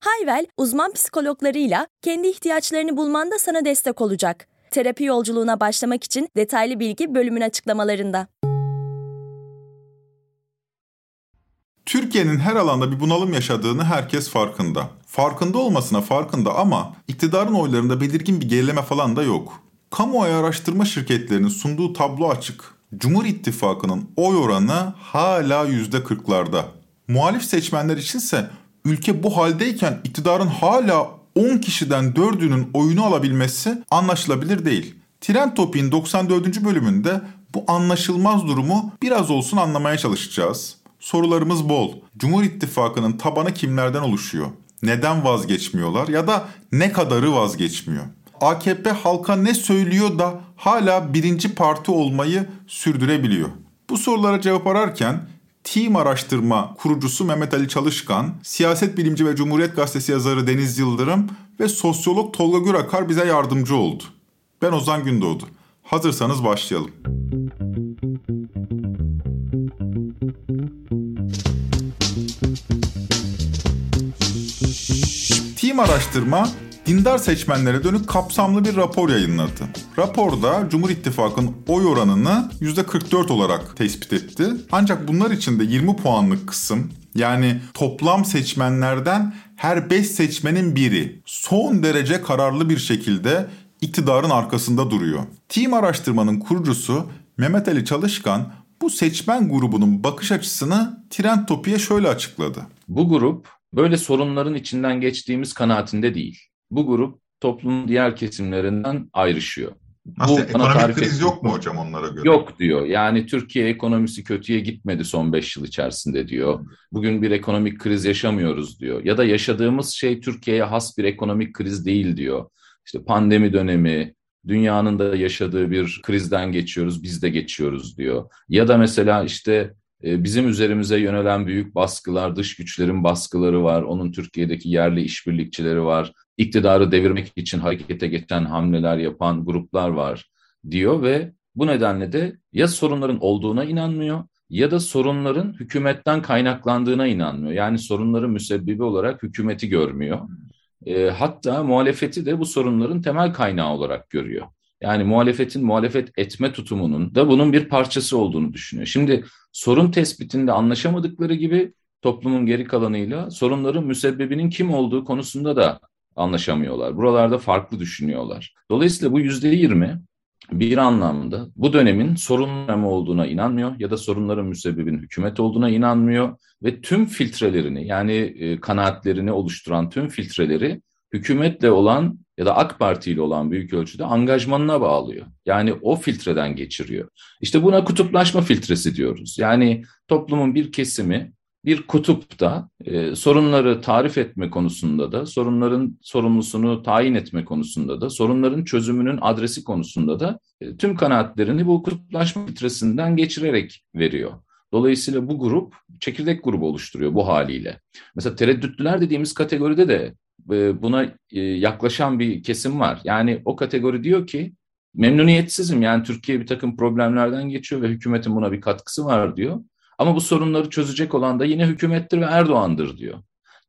Hayvel, uzman psikologlarıyla kendi ihtiyaçlarını bulmanda sana destek olacak. Terapi yolculuğuna başlamak için detaylı bilgi bölümün açıklamalarında. Türkiye'nin her alanda bir bunalım yaşadığını herkes farkında. Farkında olmasına farkında ama iktidarın oylarında belirgin bir gerileme falan da yok. Kamuoyu araştırma şirketlerinin sunduğu tablo açık. Cumhur İttifakı'nın oy oranı hala %40'larda. Muhalif seçmenler içinse ülke bu haldeyken iktidarın hala 10 kişiden 4'ünün oyunu alabilmesi anlaşılabilir değil. Tren Topi'nin 94. bölümünde bu anlaşılmaz durumu biraz olsun anlamaya çalışacağız. Sorularımız bol. Cumhur İttifakı'nın tabanı kimlerden oluşuyor? Neden vazgeçmiyorlar ya da ne kadarı vazgeçmiyor? AKP halka ne söylüyor da hala birinci parti olmayı sürdürebiliyor? Bu sorulara cevap ararken Team Araştırma kurucusu Mehmet Ali Çalışkan, siyaset bilimci ve Cumhuriyet Gazetesi yazarı Deniz Yıldırım ve sosyolog Tolga Gürakar bize yardımcı oldu. Ben Ozan Gündoğdu. Hazırsanız başlayalım. Team Araştırma dindar seçmenlere dönük kapsamlı bir rapor yayınladı. Raporda Cumhur İttifakı'nın oy oranını %44 olarak tespit etti. Ancak bunlar içinde 20 puanlık kısım yani toplam seçmenlerden her 5 seçmenin biri son derece kararlı bir şekilde iktidarın arkasında duruyor. Team araştırmanın kurucusu Mehmet Ali Çalışkan bu seçmen grubunun bakış açısını Trend Topi'ye şöyle açıkladı. Bu grup böyle sorunların içinden geçtiğimiz kanaatinde değil. Bu grup toplumun diğer kesimlerinden ayrışıyor. Nasıl Bu ekonomik kriz yok mu hocam onlara göre? Yok diyor. Yani Türkiye ekonomisi kötüye gitmedi son 5 yıl içerisinde diyor. Bugün bir ekonomik kriz yaşamıyoruz diyor. Ya da yaşadığımız şey Türkiye'ye has bir ekonomik kriz değil diyor. İşte pandemi dönemi, dünyanın da yaşadığı bir krizden geçiyoruz, biz de geçiyoruz diyor. Ya da mesela işte bizim üzerimize yönelen büyük baskılar, dış güçlerin baskıları var, onun Türkiye'deki yerli işbirlikçileri var, iktidarı devirmek için harekete geçen hamleler yapan gruplar var diyor ve bu nedenle de ya sorunların olduğuna inanmıyor ya da sorunların hükümetten kaynaklandığına inanmıyor. Yani sorunların müsebbibi olarak hükümeti görmüyor. E, hatta muhalefeti de bu sorunların temel kaynağı olarak görüyor. Yani muhalefetin muhalefet etme tutumunun da bunun bir parçası olduğunu düşünüyor. Şimdi sorun tespitinde anlaşamadıkları gibi toplumun geri kalanıyla sorunların müsebbibinin kim olduğu konusunda da anlaşamıyorlar. Buralarda farklı düşünüyorlar. Dolayısıyla bu yüzde yirmi bir anlamda bu dönemin sorun olduğuna inanmıyor ya da sorunların müsebbibinin hükümet olduğuna inanmıyor ve tüm filtrelerini yani e, kanaatlerini oluşturan tüm filtreleri hükümetle olan ya da AK Parti ile olan büyük ölçüde angajmanına bağlıyor. Yani o filtreden geçiriyor. İşte buna kutuplaşma filtresi diyoruz. Yani toplumun bir kesimi bir kutupta e, sorunları tarif etme konusunda da, sorunların sorumlusunu tayin etme konusunda da, sorunların çözümünün adresi konusunda da e, tüm kanaatlerini bu kutuplaşma filtresinden geçirerek veriyor. Dolayısıyla bu grup çekirdek grubu oluşturuyor bu haliyle. Mesela tereddütlüler dediğimiz kategoride de e, buna e, yaklaşan bir kesim var. Yani o kategori diyor ki memnuniyetsizim yani Türkiye bir takım problemlerden geçiyor ve hükümetin buna bir katkısı var diyor. Ama bu sorunları çözecek olan da yine hükümettir ve Erdoğan'dır diyor.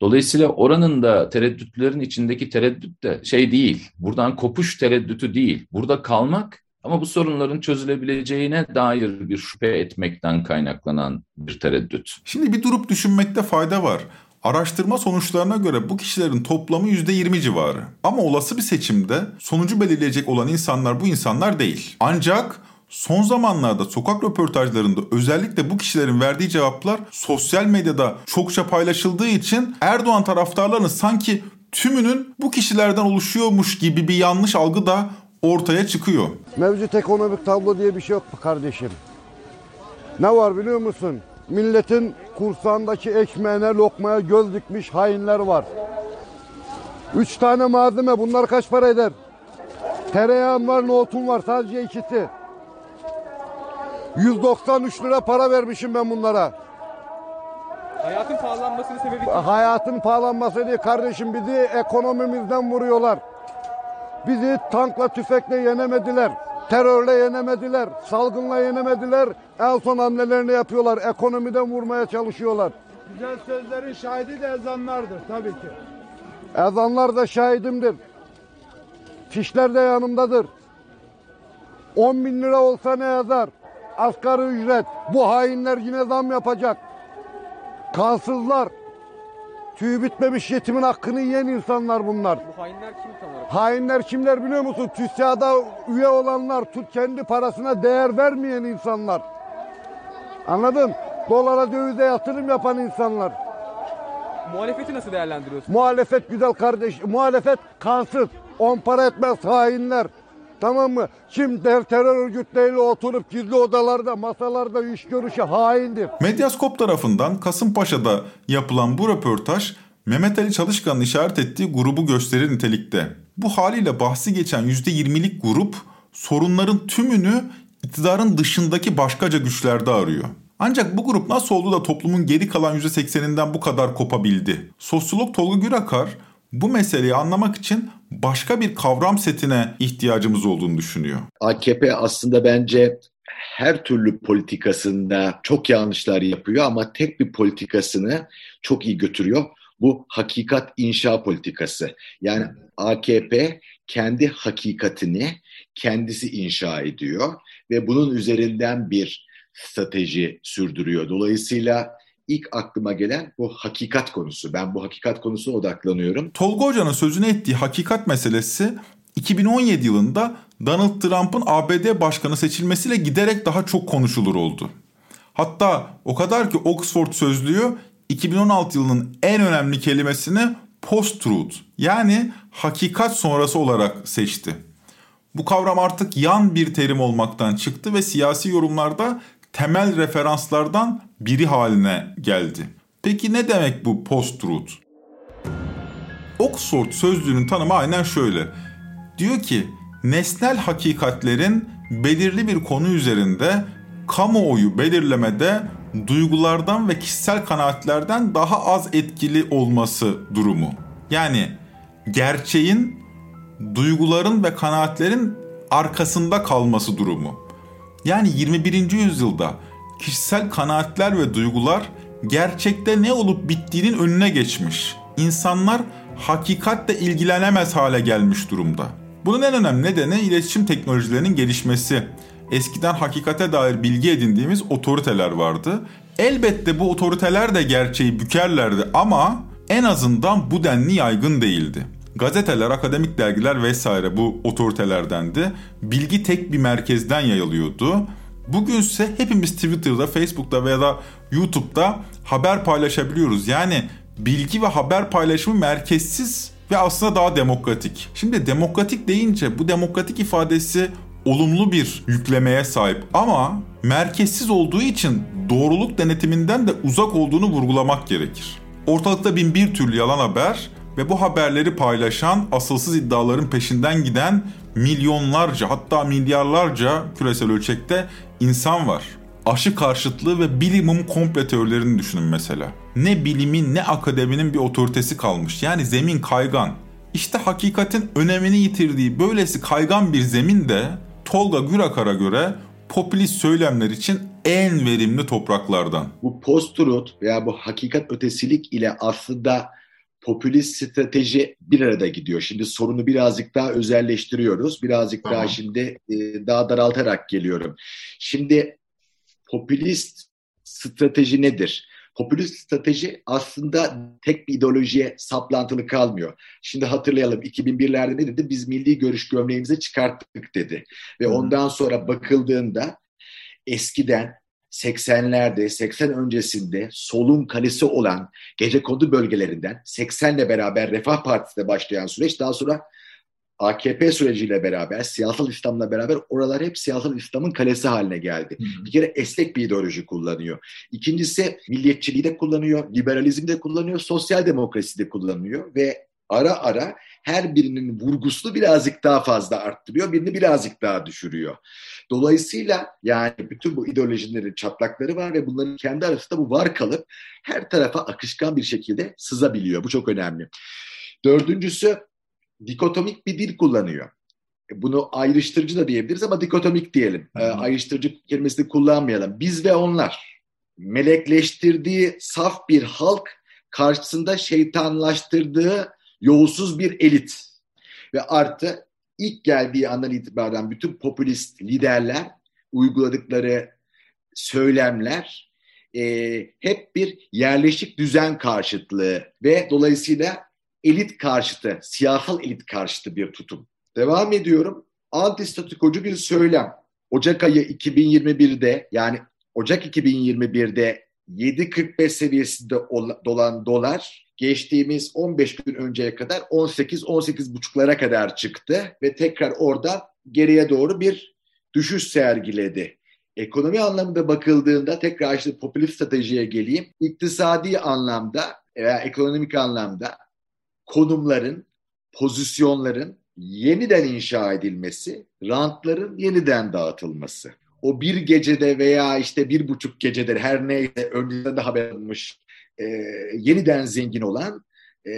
Dolayısıyla oranın da tereddütlerin içindeki tereddüt de şey değil, buradan kopuş tereddütü değil, burada kalmak ama bu sorunların çözülebileceğine dair bir şüphe etmekten kaynaklanan bir tereddüt. Şimdi bir durup düşünmekte fayda var. Araştırma sonuçlarına göre bu kişilerin toplamı %20 civarı. Ama olası bir seçimde sonucu belirleyecek olan insanlar bu insanlar değil. Ancak Son zamanlarda sokak röportajlarında özellikle bu kişilerin verdiği cevaplar sosyal medyada çokça paylaşıldığı için Erdoğan taraftarlarının sanki tümünün bu kişilerden oluşuyormuş gibi bir yanlış algı da ortaya çıkıyor. Mevcut ekonomik tablo diye bir şey yok kardeşim. Ne var biliyor musun? Milletin kursağındaki ekmeğine lokmaya göz dikmiş hainler var. Üç tane malzeme bunlar kaç para eder? Tereyağım var, nohutum var. Sadece ikisi. 193 lira para vermişim ben bunlara. Hayatın pahalanmasının sebebi Hayatın pahalanması değil kardeşim bizi ekonomimizden vuruyorlar. Bizi tankla tüfekle yenemediler. Terörle yenemediler. Salgınla yenemediler. En son hamlelerini yapıyorlar. Ekonomiden vurmaya çalışıyorlar. Güzel sözlerin şahidi de ezanlardır tabii ki. Ezanlar da şahidimdir. Fişler de yanımdadır. 10 bin lira olsa ne yazar? Asgari ücret. Bu hainler yine zam yapacak. Kansızlar. Tüyü bitmemiş yetimin hakkını yiyen insanlar bunlar. bu hainler kim tam olarak? Hainler kimler biliyor musun? TÜSİAD'a üye olanlar, tut kendi parasına değer vermeyen insanlar. Anladın? Dolara dövize yatırım yapan insanlar. Muhalefeti nasıl değerlendiriyorsun? Muhalefet güzel kardeş. Muhalefet kansız. On para etmez hainler. Tamam mı? Kim der terör örgütleriyle oturup gizli odalarda, masalarda iş görüşü haindir. Medyaskop tarafından Kasımpaşa'da yapılan bu röportaj Mehmet Ali Çalışkan'ın işaret ettiği grubu gösterir nitelikte. Bu haliyle bahsi geçen %20'lik grup sorunların tümünü iktidarın dışındaki başkaca güçlerde arıyor. Ancak bu grup nasıl oldu da toplumun geri kalan %80'inden bu kadar kopabildi? Sosyolog Tolga Gürakar bu meseleyi anlamak için başka bir kavram setine ihtiyacımız olduğunu düşünüyor. AKP aslında bence her türlü politikasında çok yanlışlar yapıyor ama tek bir politikasını çok iyi götürüyor. Bu hakikat inşa politikası. Yani AKP kendi hakikatini kendisi inşa ediyor ve bunun üzerinden bir strateji sürdürüyor. Dolayısıyla ilk aklıma gelen bu hakikat konusu. Ben bu hakikat konusuna odaklanıyorum. Tolga Hoca'nın sözünü ettiği hakikat meselesi 2017 yılında Donald Trump'ın ABD başkanı seçilmesiyle giderek daha çok konuşulur oldu. Hatta o kadar ki Oxford Sözlüğü 2016 yılının en önemli kelimesini post-truth yani hakikat sonrası olarak seçti. Bu kavram artık yan bir terim olmaktan çıktı ve siyasi yorumlarda temel referanslardan biri haline geldi. Peki ne demek bu post-truth? Oxford sözlüğünün tanımı aynen şöyle. Diyor ki nesnel hakikatlerin belirli bir konu üzerinde kamuoyu belirlemede duygulardan ve kişisel kanaatlerden daha az etkili olması durumu. Yani gerçeğin duyguların ve kanaatlerin arkasında kalması durumu. Yani 21. yüzyılda kişisel kanaatler ve duygular gerçekte ne olup bittiğinin önüne geçmiş. İnsanlar hakikatle ilgilenemez hale gelmiş durumda. Bunun en önemli nedeni iletişim teknolojilerinin gelişmesi. Eskiden hakikate dair bilgi edindiğimiz otoriteler vardı. Elbette bu otoriteler de gerçeği bükerlerdi ama en azından bu denli yaygın değildi. Gazeteler, akademik dergiler vesaire bu otoritelerdendi. Bilgi tek bir merkezden yayılıyordu. Bugünse hepimiz Twitter'da, Facebook'ta veya da YouTube'da haber paylaşabiliyoruz. Yani bilgi ve haber paylaşımı merkezsiz ve aslında daha demokratik. Şimdi demokratik deyince bu demokratik ifadesi olumlu bir yüklemeye sahip ama merkezsiz olduğu için doğruluk denetiminden de uzak olduğunu vurgulamak gerekir. Ortalıkta bin bir türlü yalan haber ve bu haberleri paylaşan, asılsız iddiaların peşinden giden milyonlarca hatta milyarlarca küresel ölçekte insan var. Aşı karşıtlığı ve bilimum komple teorilerini düşünün mesela. Ne bilimin ne akademinin bir otoritesi kalmış. Yani zemin kaygan. İşte hakikatin önemini yitirdiği böylesi kaygan bir zemin de Tolga Gürakar'a göre popülist söylemler için en verimli topraklardan. Bu post-truth veya bu hakikat ötesilik ile aslında popülist strateji bir arada gidiyor. Şimdi sorunu birazcık daha özelleştiriyoruz. Birazcık daha şimdi e, daha daraltarak geliyorum. Şimdi popülist strateji nedir? Popülist strateji aslında tek bir ideolojiye saplantılı kalmıyor. Şimdi hatırlayalım 2001'lerde ne dedi? Biz milli görüş gömleğimizi çıkarttık dedi. Ve ondan sonra bakıldığında eskiden 80'lerde, 80 öncesinde solun kalesi olan gece kondu bölgelerinden 80'le beraber Refah Partisi'ne başlayan süreç daha sonra AKP süreciyle beraber, siyasal İslam'la beraber oralar hep siyasal İslam'ın kalesi haline geldi. Hı. Bir kere esnek bir ideoloji kullanıyor. İkincisi milliyetçiliği de kullanıyor, liberalizmi de kullanıyor, sosyal demokrasi de kullanıyor ve ara ara her birinin vurgusunu birazcık daha fazla arttırıyor, birini birazcık daha düşürüyor. Dolayısıyla yani bütün bu ideolojilerin çatlakları var ve bunların kendi arasında bu var kalıp her tarafa akışkan bir şekilde sızabiliyor. Bu çok önemli. Dördüncüsü dikotomik bir dil kullanıyor. E, bunu ayrıştırıcı da diyebiliriz ama dikotomik diyelim. E, ayrıştırıcı kelimesini kullanmayalım. Biz ve onlar melekleştirdiği saf bir halk karşısında şeytanlaştırdığı yolsuz bir elit. Ve artı ilk geldiği andan itibaren bütün popülist liderler uyguladıkları söylemler e, hep bir yerleşik düzen karşıtlığı ve dolayısıyla elit karşıtı, siyasal elit karşıtı bir tutum. Devam ediyorum. Antistatikocu bir söylem. Ocak ayı 2021'de yani Ocak 2021'de 7.45 seviyesinde dolan dolar geçtiğimiz 15 gün önceye kadar 18-18,5'lara kadar çıktı ve tekrar orada geriye doğru bir düşüş sergiledi. Ekonomi anlamında bakıldığında tekrar işte popülist stratejiye geleyim. İktisadi anlamda veya ekonomik anlamda konumların, pozisyonların yeniden inşa edilmesi, rantların yeniden dağıtılması. O bir gecede veya işte bir buçuk gecede her neyse önceden de haber alınmış e, yeniden zengin olan e,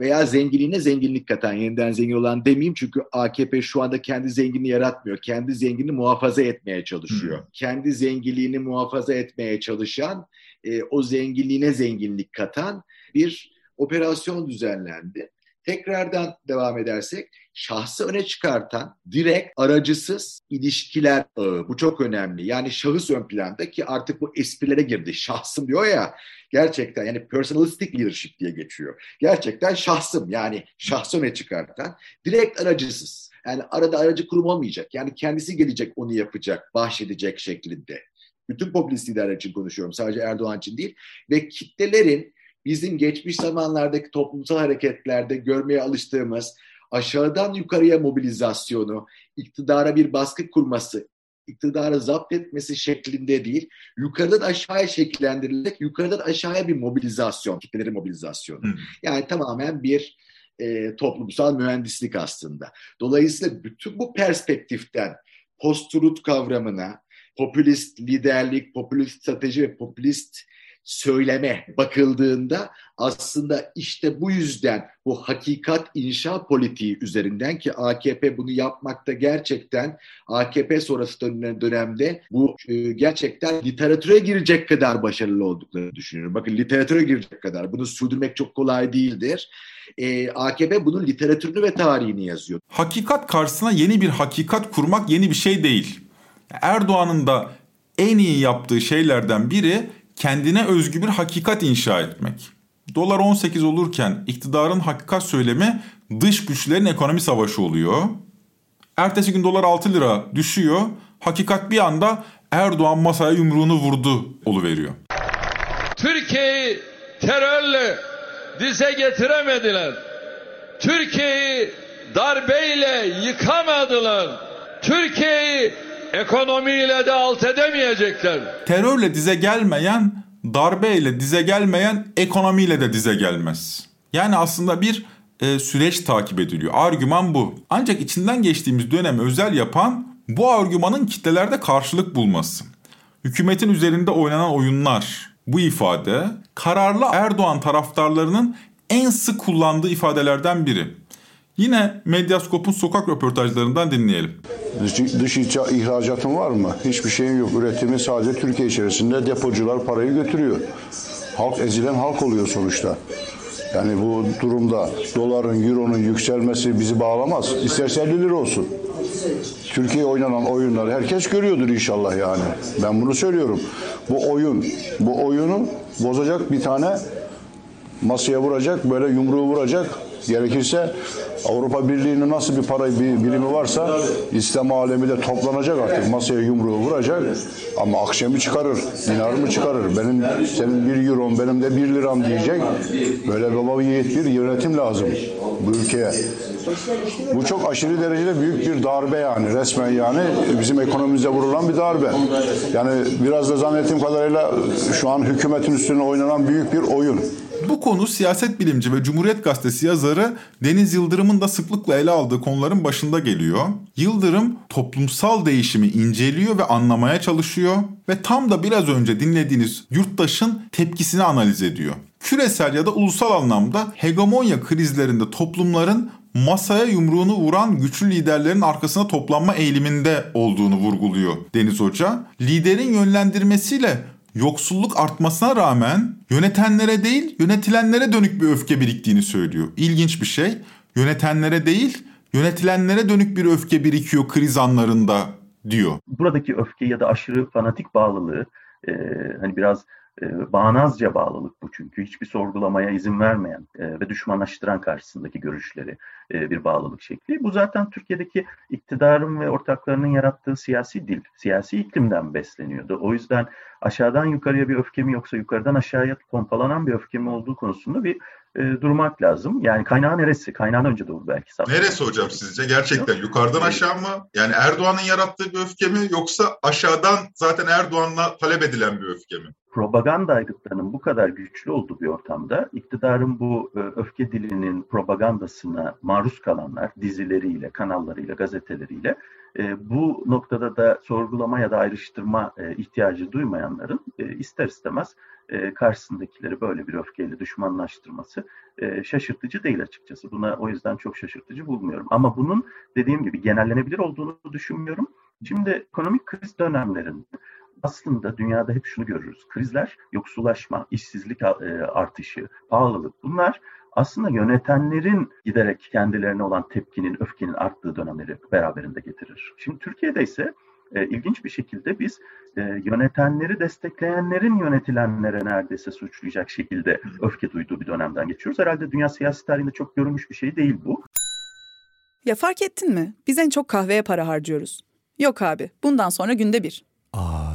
veya zenginliğine zenginlik katan, yeniden zengin olan demeyeyim çünkü AKP şu anda kendi zenginliğini yaratmıyor. Kendi zenginliğini muhafaza etmeye çalışıyor. Hmm. Kendi zenginliğini muhafaza etmeye çalışan, e, o zenginliğine zenginlik katan bir operasyon düzenlendi. Tekrardan devam edersek şahsı öne çıkartan direkt aracısız ilişkiler ağı. Bu çok önemli. Yani şahıs ön planda ki artık bu esprilere girdi. Şahsım diyor ya gerçekten yani personalistic leadership diye geçiyor. Gerçekten şahsım yani şahsı öne çıkartan direkt aracısız. Yani arada aracı kurum olmayacak. Yani kendisi gelecek onu yapacak, bahşedecek şeklinde. Bütün popülist liderler için konuşuyorum. Sadece Erdoğan için değil. Ve kitlelerin bizim geçmiş zamanlardaki toplumsal hareketlerde görmeye alıştığımız aşağıdan yukarıya mobilizasyonu, iktidara bir baskı kurması, iktidarı zapt etmesi şeklinde değil, yukarıdan aşağıya şekillendirilerek yukarıdan aşağıya bir mobilizasyon, kitlelerin mobilizasyonu. Hı. Yani tamamen bir e, toplumsal mühendislik aslında. Dolayısıyla bütün bu perspektiften post-truth kavramına, popülist liderlik, popülist strateji ve popülist söyleme bakıldığında aslında işte bu yüzden bu hakikat inşa politiği üzerinden ki AKP bunu yapmakta gerçekten AKP sonrası dönemde bu e, gerçekten literatüre girecek kadar başarılı olduklarını düşünüyorum. Bakın literatüre girecek kadar. Bunu sürdürmek çok kolay değildir. E, AKP bunun literatürünü ve tarihini yazıyor. Hakikat karşısına yeni bir hakikat kurmak yeni bir şey değil. Erdoğan'ın da en iyi yaptığı şeylerden biri kendine özgü bir hakikat inşa etmek. Dolar 18 olurken iktidarın hakikat söylemi dış güçlerin ekonomi savaşı oluyor. Ertesi gün dolar 6 lira düşüyor. Hakikat bir anda Erdoğan masaya yumruğunu vurdu oluveriyor. Türkiye'yi terörle dize getiremediler. Türkiye'yi darbeyle yıkamadılar. Türkiye'yi ekonomiyle de alt edemeyecekler. Terörle dize gelmeyen, darbeyle dize gelmeyen ekonomiyle de dize gelmez. Yani aslında bir e, süreç takip ediliyor. Argüman bu. Ancak içinden geçtiğimiz dönemi özel yapan bu argümanın kitlelerde karşılık bulması. Hükümetin üzerinde oynanan oyunlar, bu ifade kararlı Erdoğan taraftarlarının en sık kullandığı ifadelerden biri. Yine Medyaskop'un sokak röportajlarından dinleyelim. Dış, dış ihracatın var mı? Hiçbir şeyin yok. Üretimi sadece Türkiye içerisinde depocular parayı götürüyor. Halk ezilen halk oluyor sonuçta. Yani bu durumda doların, euronun yükselmesi bizi bağlamaz. İsterse 50 lira olsun. Türkiye oynanan oyunları herkes görüyordur inşallah yani. Ben bunu söylüyorum. Bu oyun, bu oyunu bozacak bir tane masaya vuracak, böyle yumruğu vuracak. Gerekirse Avrupa Birliği'nin nasıl bir para birimi varsa İslam alemi de toplanacak artık. Masaya yumruğu vuracak ama akşamı çıkarır, dinar mı çıkarır. Benim senin bir euro, benim de bir liram diyecek. Böyle baba yiğit bir yönetim lazım bu ülkeye. Bu çok aşırı derecede büyük bir darbe yani resmen yani bizim ekonomimize vurulan bir darbe. Yani biraz da zannettiğim kadarıyla şu an hükümetin üstüne oynanan büyük bir oyun. Bu konu siyaset bilimci ve Cumhuriyet Gazetesi yazarı Deniz Yıldırım'ın da sıklıkla ele aldığı konuların başında geliyor. Yıldırım toplumsal değişimi inceliyor ve anlamaya çalışıyor ve tam da biraz önce dinlediğiniz yurttaşın tepkisini analiz ediyor. Küresel ya da ulusal anlamda hegemonya krizlerinde toplumların masaya yumruğunu vuran güçlü liderlerin arkasına toplanma eğiliminde olduğunu vurguluyor Deniz Hoca. Liderin yönlendirmesiyle yoksulluk artmasına rağmen yönetenlere değil yönetilenlere dönük bir öfke biriktiğini söylüyor. İlginç bir şey. Yönetenlere değil yönetilenlere dönük bir öfke birikiyor kriz anlarında diyor. Buradaki öfke ya da aşırı fanatik bağlılığı e, hani biraz e, bağnazca bağlılık bu çünkü hiçbir sorgulamaya izin vermeyen e, ve düşmanlaştıran karşısındaki görüşleri e, bir bağlılık şekli. Bu zaten Türkiye'deki iktidarın ve ortaklarının yarattığı siyasi dil, siyasi iklimden besleniyordu. O yüzden aşağıdan yukarıya bir öfke mi yoksa yukarıdan aşağıya pompalanan bir öfke mi olduğu konusunda bir e, durmak lazım. Yani kaynağı neresi? Kaynağın önce doğru belki. Neresi hocam sizce? Gerçekten yukarıdan aşağı mı? Yani Erdoğan'ın yarattığı bir öfke mi yoksa aşağıdan zaten Erdoğan'la talep edilen bir öfke mi? Propaganda aygıtlarının bu kadar güçlü olduğu bir ortamda iktidarın bu e, öfke dilinin propagandasına maruz kalanlar dizileriyle, kanallarıyla, gazeteleriyle e, bu noktada da sorgulama ya da ayrıştırma e, ihtiyacı duymayanların ister istemez karşısındakileri böyle bir öfkeyle düşmanlaştırması şaşırtıcı değil açıkçası. Buna o yüzden çok şaşırtıcı bulmuyorum. Ama bunun dediğim gibi genellenebilir olduğunu düşünmüyorum. Şimdi ekonomik kriz dönemlerinde aslında dünyada hep şunu görürüz. Krizler, yoksullaşma, işsizlik e, artışı, pahalılık bunlar aslında yönetenlerin giderek kendilerine olan tepkinin, öfkenin arttığı dönemleri beraberinde getirir. Şimdi Türkiye'de ise e, ilginç bir şekilde biz e, yönetenleri destekleyenlerin yönetilenlere neredeyse suçlayacak şekilde öfke duyduğu bir dönemden geçiyoruz. Herhalde dünya siyasi tarihinde çok görülmüş bir şey değil bu. Ya fark ettin mi? Biz en çok kahveye para harcıyoruz. Yok abi, bundan sonra günde bir.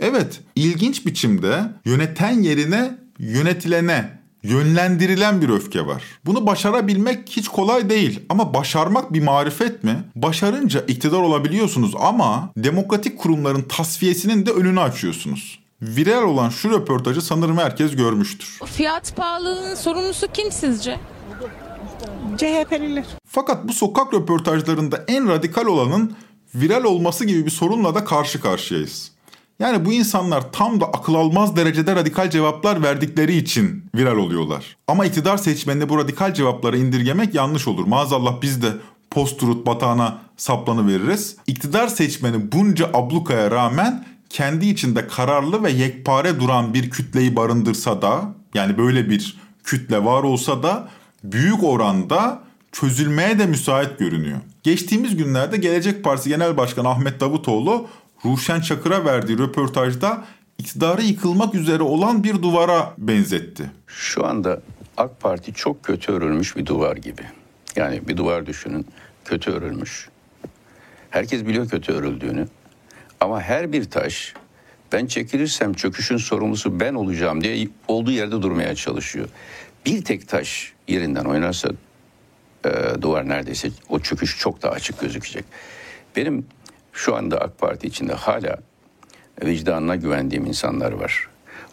Evet, ilginç biçimde yöneten yerine yönetilene yönlendirilen bir öfke var. Bunu başarabilmek hiç kolay değil ama başarmak bir marifet mi? Başarınca iktidar olabiliyorsunuz ama demokratik kurumların tasfiyesinin de önünü açıyorsunuz. Viral olan şu röportajı sanırım herkes görmüştür. Fiyat pahalılığının sorumlusu kim sizce? CHP'liler. Fakat bu sokak röportajlarında en radikal olanın viral olması gibi bir sorunla da karşı karşıyayız. Yani bu insanlar tam da akıl almaz derecede radikal cevaplar verdikleri için viral oluyorlar. Ama iktidar seçmenine bu radikal cevapları indirgemek yanlış olur. Maazallah biz de post-truth batağına saplanı veririz. İktidar seçmeni bunca ablukaya rağmen kendi içinde kararlı ve yekpare duran bir kütleyi barındırsa da yani böyle bir kütle var olsa da büyük oranda çözülmeye de müsait görünüyor. Geçtiğimiz günlerde Gelecek Partisi Genel Başkanı Ahmet Davutoğlu Ruşen Çakır'a verdiği röportajda iktidarı yıkılmak üzere olan bir duvara benzetti. Şu anda AK Parti çok kötü örülmüş bir duvar gibi. Yani bir duvar düşünün kötü örülmüş. Herkes biliyor kötü örüldüğünü. Ama her bir taş ben çekilirsem çöküşün sorumlusu ben olacağım diye olduğu yerde durmaya çalışıyor. Bir tek taş yerinden oynarsa e, duvar neredeyse o çöküş çok daha açık gözükecek. Benim şu anda AK Parti içinde hala vicdanına güvendiğim insanlar var.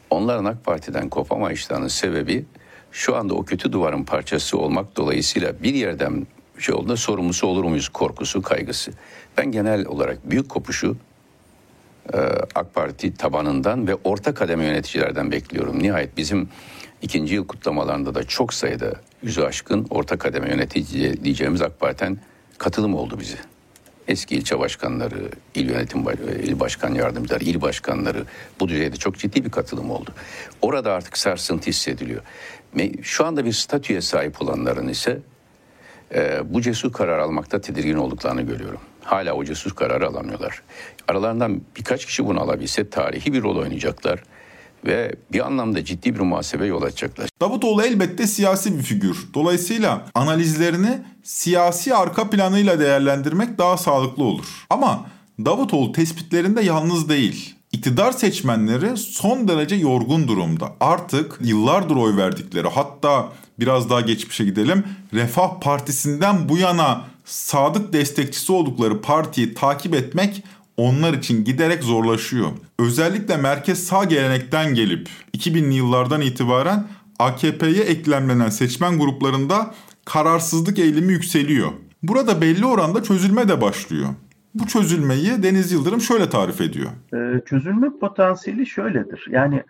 Onların AK Parti'den kopamayışlarının sebebi şu anda o kötü duvarın parçası olmak dolayısıyla bir yerden şey olduğunda sorumlusu olur muyuz korkusu, kaygısı. Ben genel olarak büyük kopuşu e, AK Parti tabanından ve orta kademe yöneticilerden bekliyorum. Nihayet bizim ikinci yıl kutlamalarında da çok sayıda yüzü aşkın orta kademe yönetici diyeceğimiz AK Parti'den katılım oldu bize. Eski ilçe başkanları, il yönetim il başkan yardımcıları, il başkanları bu düzeyde çok ciddi bir katılım oldu. Orada artık sarsıntı hissediliyor. Şu anda bir statüye sahip olanların ise e, bu cesur karar almakta tedirgin olduklarını görüyorum. Hala o cesur kararı alamıyorlar. Aralarından birkaç kişi bunu alabilse tarihi bir rol oynayacaklar ve bir anlamda ciddi bir muhasebe yol açacaklar. Davutoğlu elbette siyasi bir figür. Dolayısıyla analizlerini siyasi arka planıyla değerlendirmek daha sağlıklı olur. Ama Davutoğlu tespitlerinde yalnız değil. İktidar seçmenleri son derece yorgun durumda. Artık yıllardır oy verdikleri hatta biraz daha geçmişe gidelim. Refah Partisi'nden bu yana sadık destekçisi oldukları partiyi takip etmek onlar için giderek zorlaşıyor. Özellikle merkez sağ gelenekten gelip 2000'li yıllardan itibaren AKP'ye eklemlenen seçmen gruplarında kararsızlık eğilimi yükseliyor. Burada belli oranda çözülme de başlıyor. Bu çözülmeyi Deniz Yıldırım şöyle tarif ediyor. Ee, çözülme potansiyeli şöyledir. Yani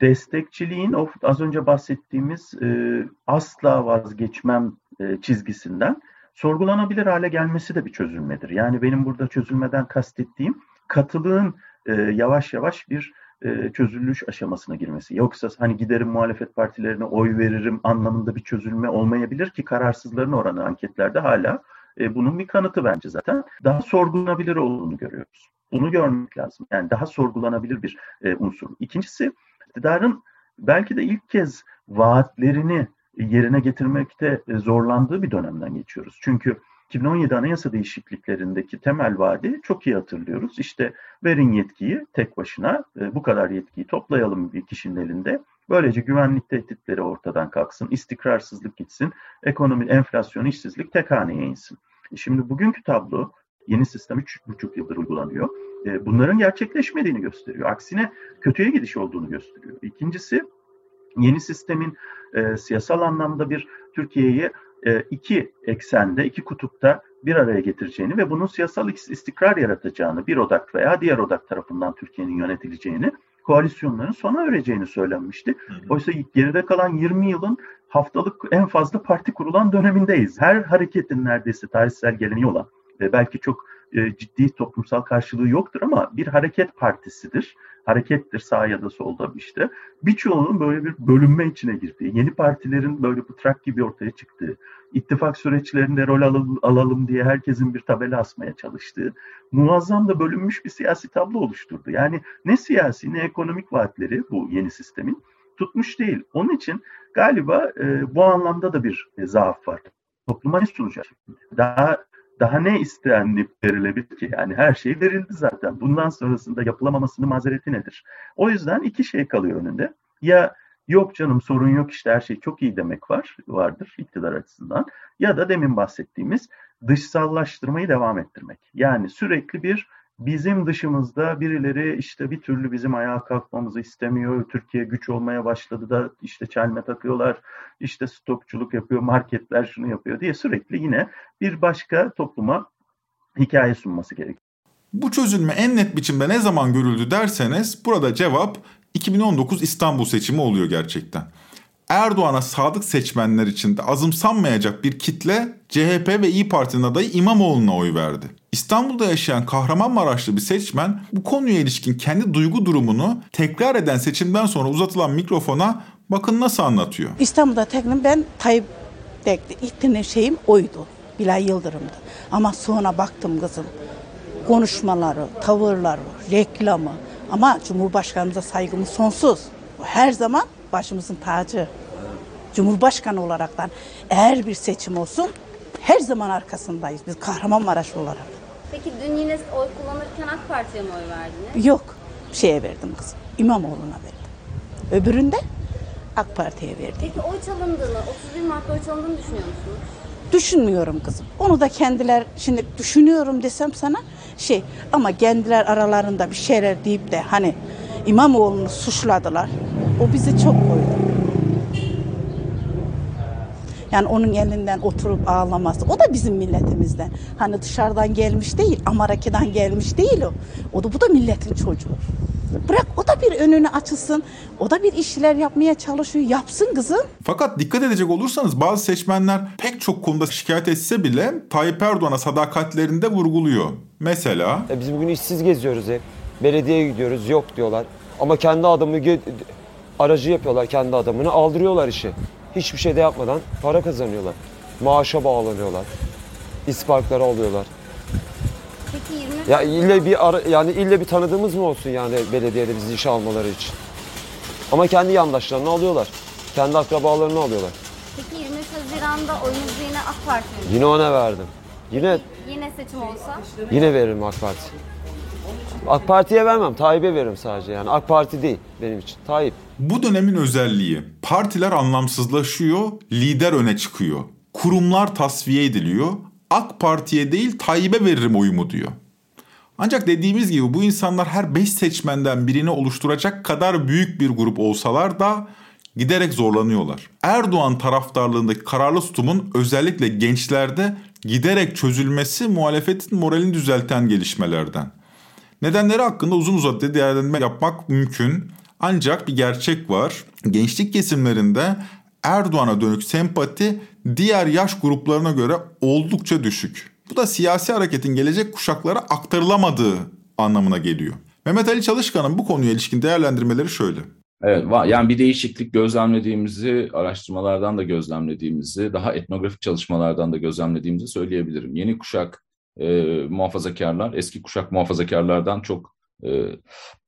destekçiliğin az önce bahsettiğimiz e, asla vazgeçmem e, çizgisinden sorgulanabilir hale gelmesi de bir çözülmedir. Yani benim burada çözülmeden kastettiğim katılığın e, yavaş yavaş bir e, çözülüş aşamasına girmesi. Yoksa hani giderim muhalefet partilerine oy veririm anlamında bir çözülme olmayabilir ki kararsızların oranı anketlerde hala e, bunun bir kanıtı bence zaten. Daha sorgulanabilir olduğunu görüyoruz. Bunu görmek lazım. Yani daha sorgulanabilir bir e, unsur. İkincisi iktidarın belki de ilk kez vaatlerini yerine getirmekte e, zorlandığı bir dönemden geçiyoruz. Çünkü 2017 anayasa değişikliklerindeki temel vaadi çok iyi hatırlıyoruz. İşte verin yetkiyi tek başına e, bu kadar yetkiyi toplayalım bir kişinin elinde. Böylece güvenlik tehditleri ortadan kalksın, istikrarsızlık gitsin, ekonomi, enflasyon, işsizlik tek haneye insin. E, şimdi bugünkü tablo yeni sistem 3,5 yıldır uygulanıyor. Bunların gerçekleşmediğini gösteriyor. Aksine kötüye gidiş olduğunu gösteriyor. İkincisi yeni sistemin e, siyasal anlamda bir Türkiye'yi e, iki eksende, iki kutupta bir araya getireceğini ve bunun siyasal istikrar yaratacağını, bir odak veya diğer odak tarafından Türkiye'nin yönetileceğini, koalisyonların sona öreceğini söylenmişti. Hı hı. Oysa geride kalan 20 yılın haftalık en fazla parti kurulan dönemindeyiz. Her hareketin neredeyse tarihsel geleneği olan ve belki çok e, ciddi toplumsal karşılığı yoktur ama bir hareket partisidir harekettir sağ ya da solda işte. Birçoğunun böyle bir bölünme içine girdiği, yeni partilerin böyle bu trak gibi ortaya çıktığı, ittifak süreçlerinde rol alalım, alalım diye herkesin bir tabela asmaya çalıştığı, muazzam da bölünmüş bir siyasi tablo oluşturdu. Yani ne siyasi ne ekonomik vaatleri bu yeni sistemin tutmuş değil. Onun için galiba e, bu anlamda da bir e, zaaf var. Topluma ne sunacak? Daha daha ne istenip verilebilir ki? Yani her şey verildi zaten. Bundan sonrasında yapılamamasının mazereti nedir? O yüzden iki şey kalıyor önünde. Ya yok canım sorun yok işte her şey çok iyi demek var vardır iktidar açısından. Ya da demin bahsettiğimiz dışsallaştırmayı devam ettirmek. Yani sürekli bir bizim dışımızda birileri işte bir türlü bizim ayağa kalkmamızı istemiyor. Türkiye güç olmaya başladı da işte çelme takıyorlar, işte stokçuluk yapıyor, marketler şunu yapıyor diye sürekli yine bir başka topluma hikaye sunması gerekiyor. Bu çözülme en net biçimde ne zaman görüldü derseniz burada cevap 2019 İstanbul seçimi oluyor gerçekten. Erdoğan'a sadık seçmenler içinde azımsanmayacak bir kitle CHP ve İyi Parti'nin adayı İmamoğlu'na oy verdi. İstanbul'da yaşayan Kahramanmaraşlı bir seçmen bu konuya ilişkin kendi duygu durumunu tekrar eden seçimden sonra uzatılan mikrofona bakın nasıl anlatıyor. İstanbul'da teknim ben Tayyip. İlk şeyim oydu. Bilal Yıldırım'dı. Ama sonra baktım kızım konuşmaları, tavırları, reklamı ama Cumhurbaşkanımıza saygımız sonsuz. Her zaman başımızın tacı. Cumhurbaşkanı olaraktan eğer bir seçim olsun her zaman arkasındayız biz Kahramanmaraş olarak. Peki dün yine oy kullanırken AK Parti'ye mi oy verdiniz? Yok. Şeye verdim kızım. İmamoğlu'na verdim. Öbüründe AK Parti'ye verdim. Peki oy çalındığını, 31 Mart'ta oy çalındığını düşünüyor musunuz? Düşünmüyorum kızım. Onu da kendiler şimdi düşünüyorum desem sana şey ama kendiler aralarında bir şeyler deyip de hani İmamoğlu'nu suçladılar. O bizi çok koydu. Yani onun elinden oturup ağlaması. O da bizim milletimizden. Hani dışarıdan gelmiş değil, Amaraka'dan gelmiş değil o. O da bu da milletin çocuğu. Bırak o da bir önünü açılsın. O da bir işler yapmaya çalışıyor. Yapsın kızım. Fakat dikkat edecek olursanız bazı seçmenler pek çok konuda şikayet etse bile Tayyip Erdoğan'a sadakatlerini de vurguluyor. Mesela... E biz bugün işsiz geziyoruz hep. Belediyeye gidiyoruz yok diyorlar. Ama kendi adamı aracı yapıyorlar kendi adamını aldırıyorlar işi. Hiçbir şey de yapmadan para kazanıyorlar. Maaşa bağlanıyorlar. İsparkları alıyorlar. Peki 20 Ya ille bir ara, yani ille bir tanıdığımız mı olsun yani belediyede bizi işe almaları için? Ama kendi yandaşlarını alıyorlar. Kendi akrabalarını alıyorlar. Peki 23 Haziran'da oyunuzu yine AK Parti'ye mi? Yine ona verdim. Yine Yine seçim olsa? yine veririm AK Parti. AK Parti'ye vermem. Tayyip'e veririm sadece yani. AK Parti değil benim için. Tayyip. Bu dönemin özelliği partiler anlamsızlaşıyor, lider öne çıkıyor. Kurumlar tasfiye ediliyor. AK Parti'ye değil Tayyip'e veririm oyumu diyor. Ancak dediğimiz gibi bu insanlar her 5 seçmenden birini oluşturacak kadar büyük bir grup olsalar da giderek zorlanıyorlar. Erdoğan taraftarlığındaki kararlı tutumun özellikle gençlerde giderek çözülmesi muhalefetin moralini düzelten gelişmelerden. Nedenleri hakkında uzun uzadıya değerlendirme yapmak mümkün. Ancak bir gerçek var. Gençlik kesimlerinde Erdoğan'a dönük sempati diğer yaş gruplarına göre oldukça düşük. Bu da siyasi hareketin gelecek kuşaklara aktarılamadığı anlamına geliyor. Mehmet Ali Çalışkan'ın bu konuya ilişkin değerlendirmeleri şöyle. Evet, yani bir değişiklik gözlemlediğimizi, araştırmalardan da gözlemlediğimizi, daha etnografik çalışmalardan da gözlemlediğimizi söyleyebilirim. Yeni kuşak e, muhafazakarlar, eski kuşak muhafazakarlardan çok e,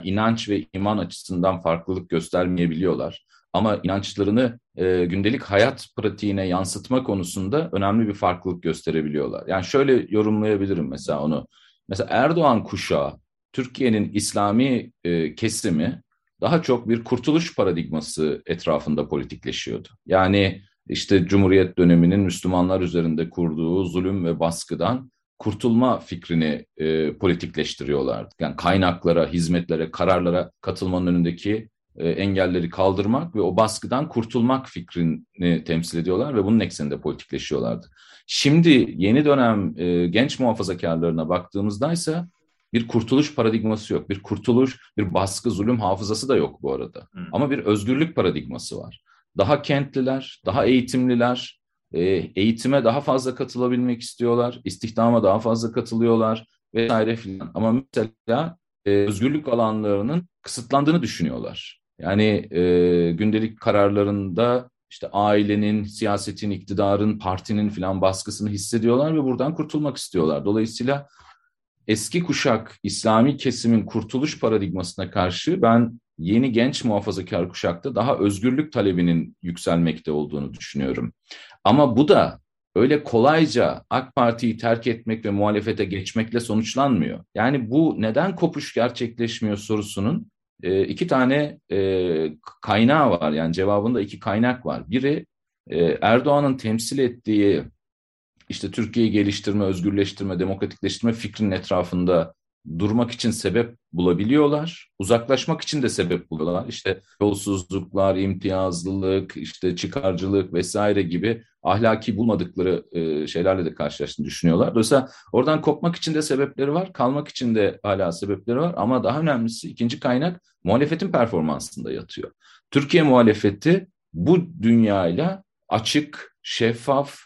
inanç ve iman açısından farklılık göstermeyebiliyorlar. Ama inançlarını e, gündelik hayat pratiğine yansıtma konusunda önemli bir farklılık gösterebiliyorlar. Yani şöyle yorumlayabilirim mesela onu. Mesela Erdoğan kuşağı, Türkiye'nin İslami e, kesimi daha çok bir kurtuluş paradigması etrafında politikleşiyordu. Yani işte Cumhuriyet döneminin Müslümanlar üzerinde kurduğu zulüm ve baskıdan kurtulma fikrini e, politikleştiriyorlardı. Yani kaynaklara, hizmetlere, kararlara katılmanın önündeki e, engelleri kaldırmak ve o baskıdan kurtulmak fikrini temsil ediyorlar ve bunun ekseninde politikleşiyorlardı. Şimdi yeni dönem e, genç muhafazakarlarına baktığımızda ise bir kurtuluş paradigması yok. Bir kurtuluş, bir baskı, zulüm hafızası da yok bu arada. Hmm. Ama bir özgürlük paradigması var. Daha kentliler, daha eğitimliler, e, eğitime daha fazla katılabilmek istiyorlar, istihdama daha fazla katılıyorlar vesaire filan. Ama mesela e, özgürlük alanlarının kısıtlandığını düşünüyorlar. Yani e, gündelik kararlarında işte ailenin, siyasetin, iktidarın, partinin filan baskısını hissediyorlar ve buradan kurtulmak istiyorlar. Dolayısıyla eski kuşak İslami kesimin kurtuluş paradigmasına karşı ben yeni genç muhafazakar kuşakta daha özgürlük talebinin yükselmekte olduğunu düşünüyorum. Ama bu da öyle kolayca AK Parti'yi terk etmek ve muhalefete geçmekle sonuçlanmıyor. Yani bu neden kopuş gerçekleşmiyor sorusunun e, iki tane e, kaynağı var. Yani cevabında iki kaynak var. Biri e, Erdoğan'ın temsil ettiği işte Türkiye'yi geliştirme, özgürleştirme, demokratikleştirme fikrinin etrafında durmak için sebep bulabiliyorlar. Uzaklaşmak için de sebep buluyorlar. İşte yolsuzluklar, imtiyazlılık, işte çıkarcılık vesaire gibi ahlaki bulmadıkları e, şeylerle de karşılaştığını düşünüyorlar. Dolayısıyla oradan kopmak için de sebepleri var, kalmak için de hala sebepleri var. Ama daha önemlisi ikinci kaynak muhalefetin performansında yatıyor. Türkiye muhalefeti bu dünyayla açık, şeffaf,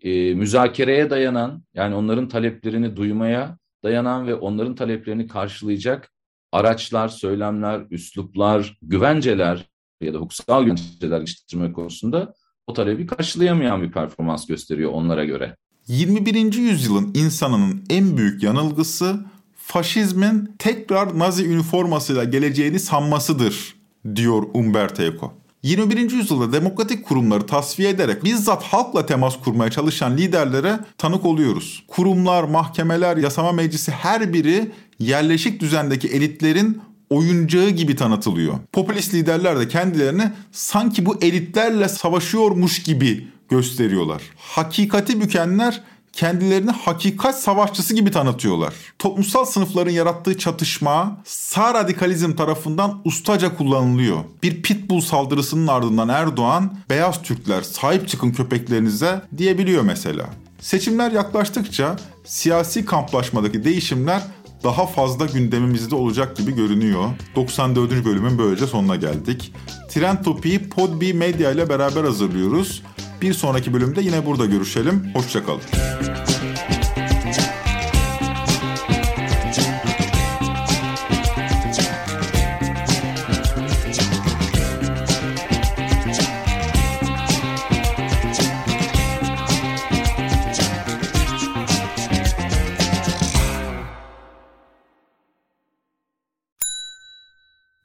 e, müzakereye dayanan yani onların taleplerini duymaya dayanan ve onların taleplerini karşılayacak araçlar, söylemler, üsluplar, güvenceler ya da hukuksal güvenceler geliştirme konusunda o talebi karşılayamayan bir performans gösteriyor onlara göre. 21. yüzyılın insanının en büyük yanılgısı faşizmin tekrar Nazi üniformasıyla geleceğini sanmasıdır diyor Umberto Eco. 21. yüzyılda demokratik kurumları tasfiye ederek bizzat halkla temas kurmaya çalışan liderlere tanık oluyoruz. Kurumlar, mahkemeler, yasama meclisi her biri yerleşik düzendeki elitlerin oyuncağı gibi tanıtılıyor. Popülist liderler de kendilerini sanki bu elitlerle savaşıyormuş gibi gösteriyorlar. Hakikati bükenler kendilerini hakikat savaşçısı gibi tanıtıyorlar. Toplumsal sınıfların yarattığı çatışma sağ radikalizm tarafından ustaca kullanılıyor. Bir pitbull saldırısının ardından Erdoğan beyaz Türkler sahip çıkın köpeklerinize diyebiliyor mesela. Seçimler yaklaştıkça siyasi kamplaşmadaki değişimler daha fazla gündemimizde olacak gibi görünüyor. 94. bölümün böylece sonuna geldik. Trend Topi'yi Podbi Media ile beraber hazırlıyoruz. Bir sonraki bölümde yine burada görüşelim. Hoşçakalın.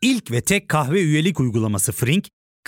İlk ve tek kahve üyelik uygulaması Frink,